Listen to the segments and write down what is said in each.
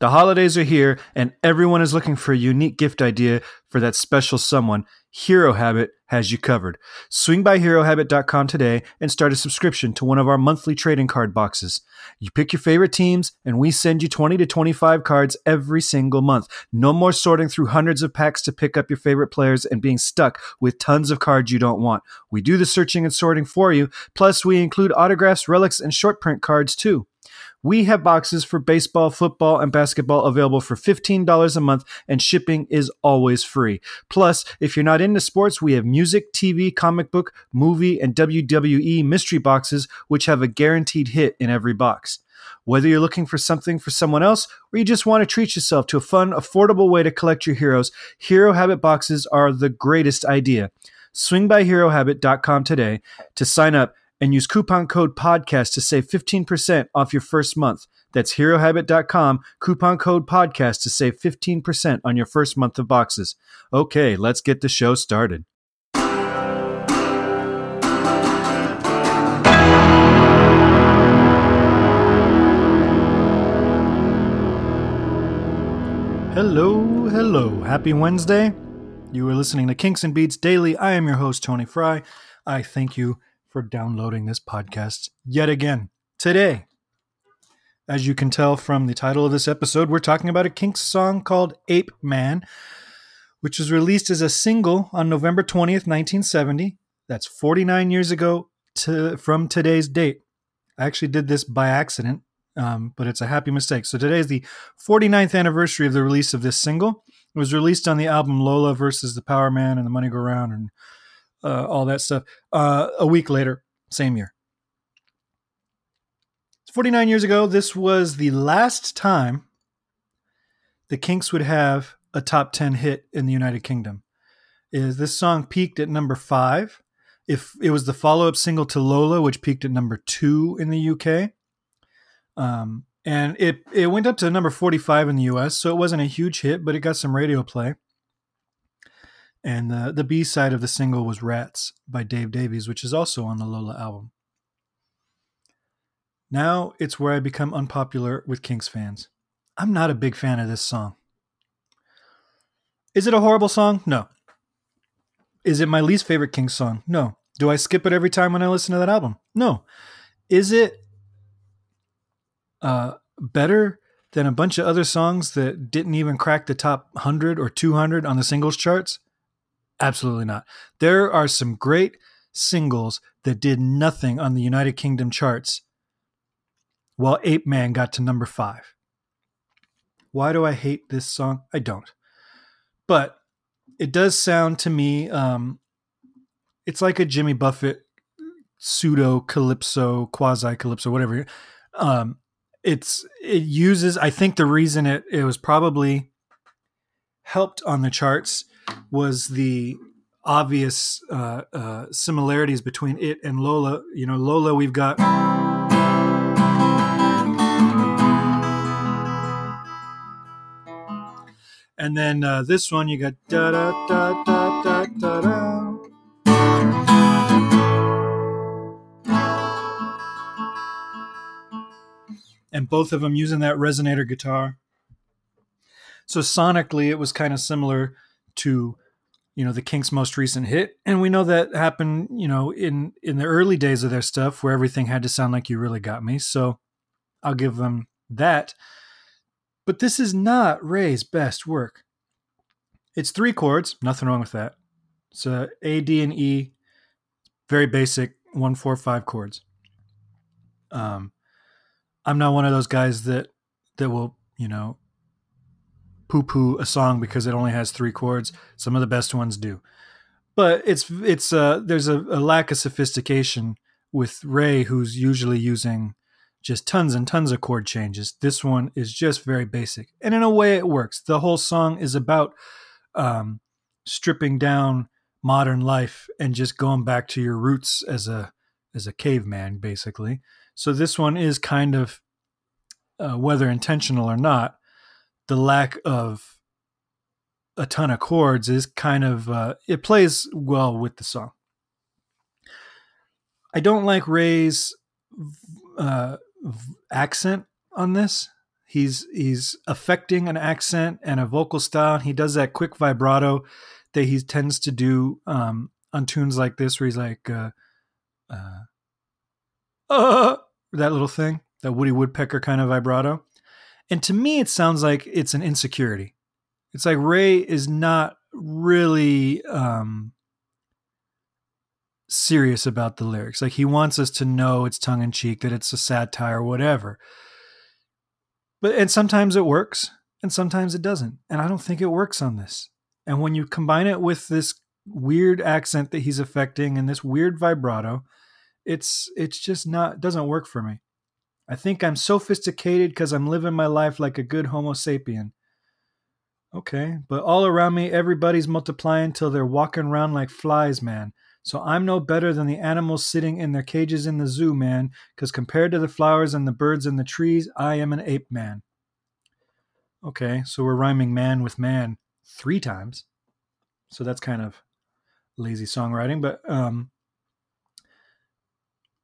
The holidays are here, and everyone is looking for a unique gift idea for that special someone. Hero Habit has you covered. Swing by HeroHabit.com today and start a subscription to one of our monthly trading card boxes. You pick your favorite teams, and we send you 20 to 25 cards every single month. No more sorting through hundreds of packs to pick up your favorite players and being stuck with tons of cards you don't want. We do the searching and sorting for you, plus, we include autographs, relics, and short print cards too. We have boxes for baseball, football, and basketball available for $15 a month, and shipping is always free. Plus, if you're not into sports, we have music, TV, comic book, movie, and WWE mystery boxes, which have a guaranteed hit in every box. Whether you're looking for something for someone else or you just want to treat yourself to a fun, affordable way to collect your heroes, Hero Habit boxes are the greatest idea. Swing by HeroHabit.com today to sign up and use coupon code podcast to save 15% off your first month. That's herohabit.com, coupon code podcast to save 15% on your first month of boxes. Okay, let's get the show started. Hello, hello. Happy Wednesday. You are listening to Kinks and Beats Daily. I am your host, Tony Fry. I thank you for downloading this podcast yet again. Today, as you can tell from the title of this episode, we're talking about a Kinks song called Ape Man, which was released as a single on November 20th, 1970. That's 49 years ago to, from today's date. I actually did this by accident, um, but it's a happy mistake. So today is the 49th anniversary of the release of this single. It was released on the album Lola versus the Power Man and the Money Go Round and uh, all that stuff. Uh, a week later, same year. 49 years ago, this was the last time the Kinks would have a top 10 hit in the United Kingdom. Is this song peaked at number five? If it was the follow-up single to Lola, which peaked at number two in the UK, um, and it it went up to number 45 in the US, so it wasn't a huge hit, but it got some radio play. And the, the B side of the single was Rats by Dave Davies, which is also on the Lola album. Now it's where I become unpopular with Kinks fans. I'm not a big fan of this song. Is it a horrible song? No. Is it my least favorite Kinks song? No. Do I skip it every time when I listen to that album? No. Is it uh, better than a bunch of other songs that didn't even crack the top 100 or 200 on the singles charts? Absolutely not. There are some great singles that did nothing on the United Kingdom charts while Ape Man got to number five. Why do I hate this song? I don't. But it does sound to me, um, it's like a Jimmy Buffett pseudo calypso, quasi calypso, whatever. Um, it's it uses. I think the reason it it was probably helped on the charts was the obvious uh, uh, similarities between it and Lola. You know, Lola, we've got. And then uh, this one, you got da da da da da da da. And both of them using that resonator guitar. So sonically, it was kind of similar to you know the Kinks' most recent hit, and we know that happened you know in in the early days of their stuff where everything had to sound like "You Really Got Me." So I'll give them that. But this is not Ray's best work. It's three chords, nothing wrong with that. It's a A, D, and E, very basic one, four, five chords. Um, I'm not one of those guys that that will you know poo poo a song because it only has three chords. Some of the best ones do, but it's it's uh, there's a, a lack of sophistication with Ray, who's usually using just tons and tons of chord changes. This one is just very basic, and in a way, it works. The whole song is about um, stripping down modern life and just going back to your roots as a as a caveman, basically. So this one is kind of uh, whether intentional or not, the lack of a ton of chords is kind of uh, it plays well with the song. I don't like Ray's uh, accent on this. He's he's affecting an accent and a vocal style. He does that quick vibrato that he tends to do um, on tunes like this, where he's like, uh, uh, that little thing, that Woody Woodpecker kind of vibrato. And to me, it sounds like it's an insecurity. It's like Ray is not really um, serious about the lyrics. Like he wants us to know it's tongue in cheek, that it's a satire, whatever. But and sometimes it works, and sometimes it doesn't. And I don't think it works on this. And when you combine it with this weird accent that he's affecting and this weird vibrato, it's it's just not doesn't work for me. I think I'm sophisticated because I'm living my life like a good Homo sapien. Okay, but all around me, everybody's multiplying till they're walking around like flies, man. So I'm no better than the animals sitting in their cages in the zoo, man, because compared to the flowers and the birds and the trees, I am an ape man. Okay, so we're rhyming man with man three times. So that's kind of lazy songwriting, but um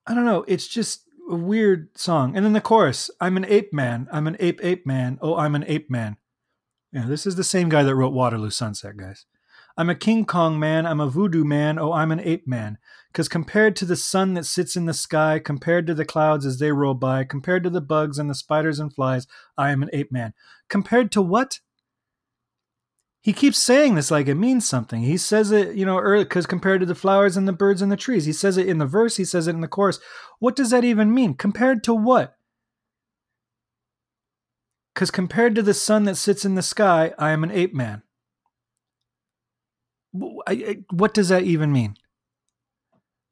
I don't know, it's just a weird song. And then the chorus, I'm an ape man, I'm an ape ape man, oh I'm an ape man. Yeah, this is the same guy that wrote Waterloo Sunset, guys. I'm a King Kong man, I'm a voodoo man, oh, I'm an ape man. Because compared to the sun that sits in the sky, compared to the clouds as they roll by, compared to the bugs and the spiders and flies, I am an ape man. Compared to what? He keeps saying this like it means something. He says it, you know, because compared to the flowers and the birds and the trees, he says it in the verse, he says it in the chorus. What does that even mean? Compared to what? Because compared to the sun that sits in the sky, I am an ape man. What does that even mean?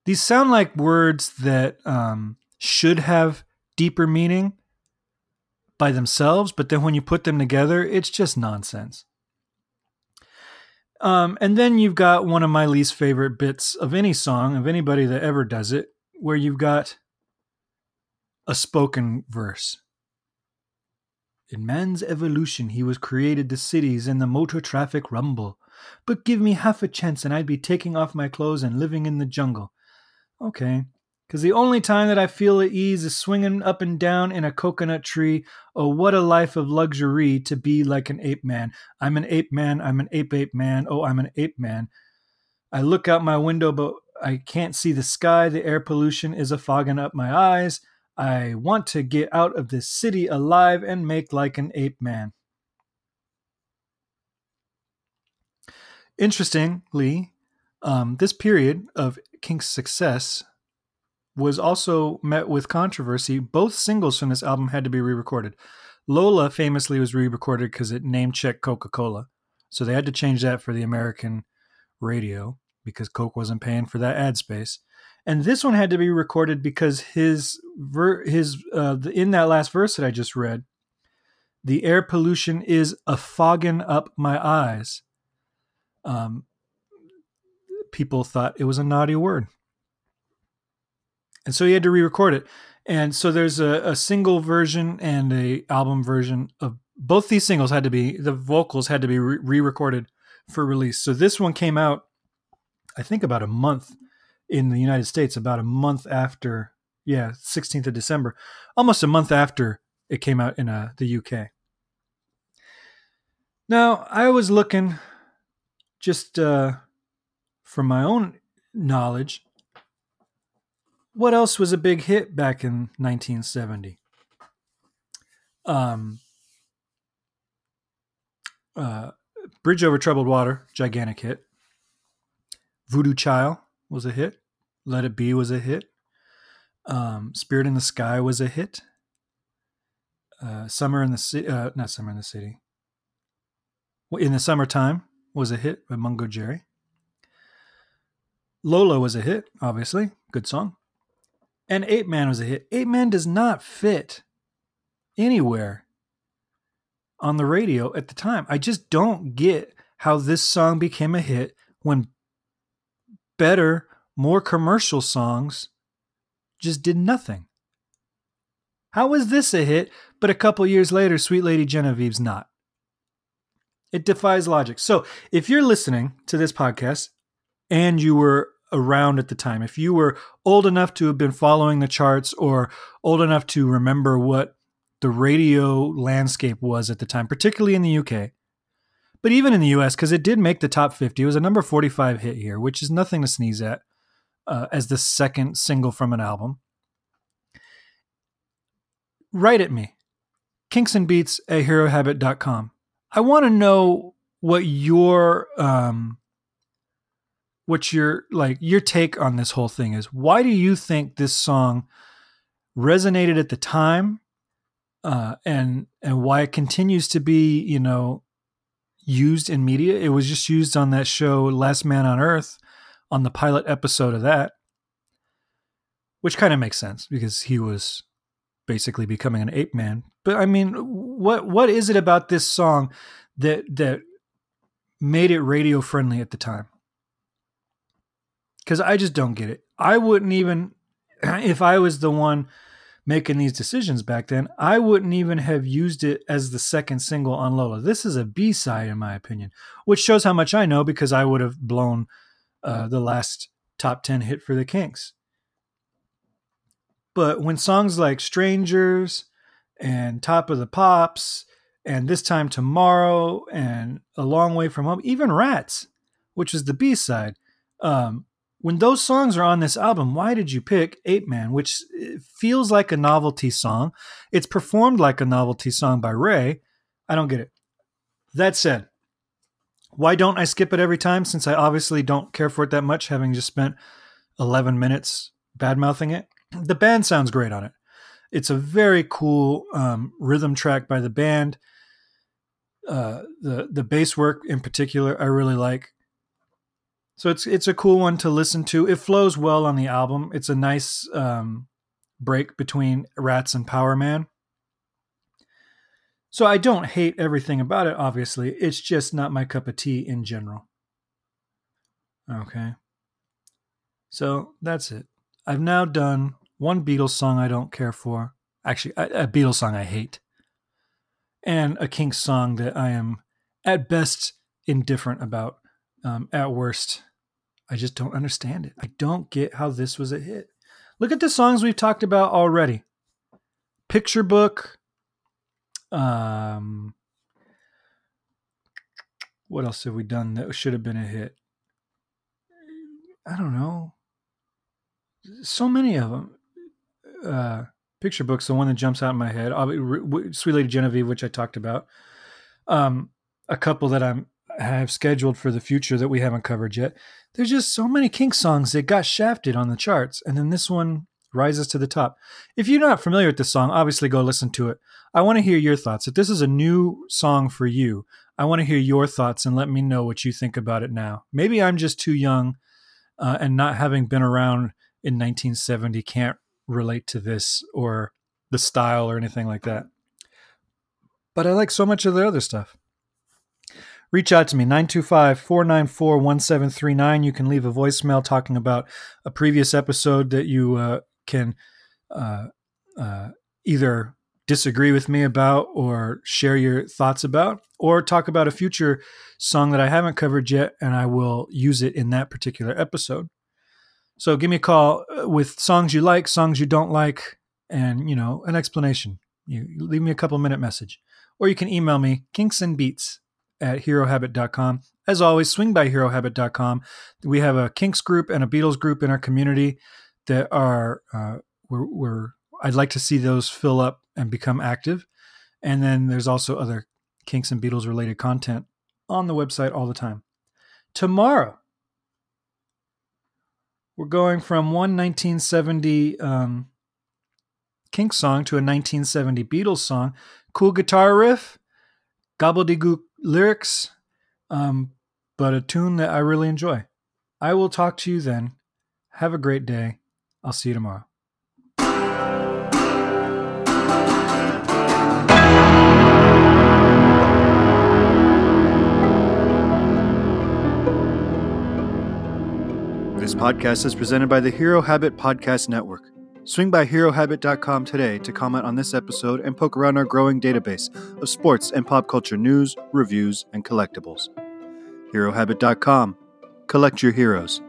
These sound like words that um, should have deeper meaning by themselves, but then when you put them together, it's just nonsense. Um, and then you've got one of my least favorite bits of any song, of anybody that ever does it, where you've got a spoken verse. In man's evolution, he was created the cities and the motor traffic rumble. But give me half a chance and I'd be taking off my clothes and living in the jungle. Okay. Because the only time that I feel at ease is swinging up and down in a coconut tree. Oh, what a life of luxury to be like an ape man. I'm an ape man. I'm an ape ape man. Oh, I'm an ape man. I look out my window, but I can't see the sky. The air pollution is a fogging up my eyes. I want to get out of this city alive and make like an ape man. Interestingly, um, this period of Kink's success was also met with controversy. Both singles from this album had to be re recorded. Lola famously was re recorded because it name checked Coca Cola. So they had to change that for the American radio because Coke wasn't paying for that ad space. And this one had to be recorded because his ver- his uh, the, in that last verse that I just read, the air pollution is a fogging up my eyes um, people thought it was a naughty word. And so he had to re-record it. And so there's a, a single version and a album version of both these singles had to be the vocals had to be re-recorded for release. So this one came out, I think, about a month in the United States, about a month after, yeah, 16th of December, almost a month after it came out in uh, the UK. Now I was looking just uh, from my own knowledge, what else was a big hit back in 1970? Um, uh, Bridge Over Troubled Water, gigantic hit. Voodoo Child was a hit. Let It Be was a hit. Um, Spirit in the Sky was a hit. Uh, Summer in the City, uh, not Summer in the City. In the Summertime was a hit by Mungo Jerry. Lola was a hit, obviously. Good song. And Ape Man was a hit. Ape Man does not fit anywhere on the radio at the time. I just don't get how this song became a hit when better, more commercial songs just did nothing. How was this a hit, but a couple years later, Sweet Lady Genevieve's not? It defies logic. So if you're listening to this podcast and you were around at the time, if you were old enough to have been following the charts or old enough to remember what the radio landscape was at the time, particularly in the UK, but even in the US, because it did make the top 50. It was a number 45 hit here, which is nothing to sneeze at uh, as the second single from an album. Write at me, kinksandbeats at herohabit.com. I want to know what your um, what your like your take on this whole thing is. Why do you think this song resonated at the time, uh, and and why it continues to be you know used in media? It was just used on that show Last Man on Earth, on the pilot episode of that, which kind of makes sense because he was basically becoming an ape man. But I mean, what what is it about this song that that made it radio friendly at the time? Because I just don't get it. I wouldn't even, if I was the one making these decisions back then, I wouldn't even have used it as the second single on Lola. This is a B side, in my opinion, which shows how much I know because I would have blown uh, the last top 10 hit for the Kinks. But when songs like Strangers and Top of the Pops and This Time Tomorrow and A Long Way From Home, even Rats, which is the B side, um, when those songs are on this album, why did you pick Ape Man, which uh, feels like a novelty song? It's performed like a novelty song by Ray. I don't get it. That said, why don't I skip it every time since I obviously don't care for it that much, having just spent 11 minutes bad mouthing it? The band sounds great on it. It's a very cool um, rhythm track by the band. Uh, the the bass work in particular, I really like. So it's it's a cool one to listen to. It flows well on the album. It's a nice um, break between Rats and Power Man. So I don't hate everything about it. Obviously, it's just not my cup of tea in general. Okay. So that's it. I've now done one Beatles song I don't care for. Actually, a, Beatles song I hate, and a Kinks song that I am at best indifferent about. Um, at worst, I just don't understand it. I don't get how this was a hit. Look at the songs we've talked about already. Picture Book. Um, what else have we done that should have been a hit? I don't know. So many of them. Uh, Picture Book's the one that jumps out in my head. Sweet Lady Genevieve, which I talked about. Um, a couple that I'm have scheduled for the future that we haven't covered yet. There's just so many Kink songs that got shafted on the charts, and then this one rises to the top. If you're not familiar with this song, obviously go listen to it. I want to hear your thoughts. If this is a new song for you, I want to hear your thoughts and let me know what you think about it now. Maybe I'm just too young uh, and not having been around in 1970 can't relate to this or the style or anything like that. But I like so much of the other stuff reach out to me 925-494-1739 you can leave a voicemail talking about a previous episode that you uh, can uh, uh, either disagree with me about or share your thoughts about or talk about a future song that i haven't covered yet and i will use it in that particular episode. So give me a call uh, with songs you like songs you don't like and you know an explanation. You leave me a couple minute message. Or you can email me kinks and beats at herohabit.com. As always, swing by herohabit.com. We have a Kinks group and a Beatles group in our community that are, uh, we're, we're, I'd like to see those fill up and become active. And then there's also other Kinks and Beatles related content on the website all the time. Tomorrow, we're going from one 1970 um, Kinks song to a 1970 Beatles song. Cool guitar riff, gobbledygook lyrics, um, but a tune that I really enjoy. I will talk to you then. Have a great day. I'll see you tomorrow. This podcast is presented by the Hero Habit Podcast Network. Swing by HeroHabit.com today to comment on this episode and poke around our growing database of sports and pop culture news, reviews, and collectibles. HeroHabit.com. Collect your heroes.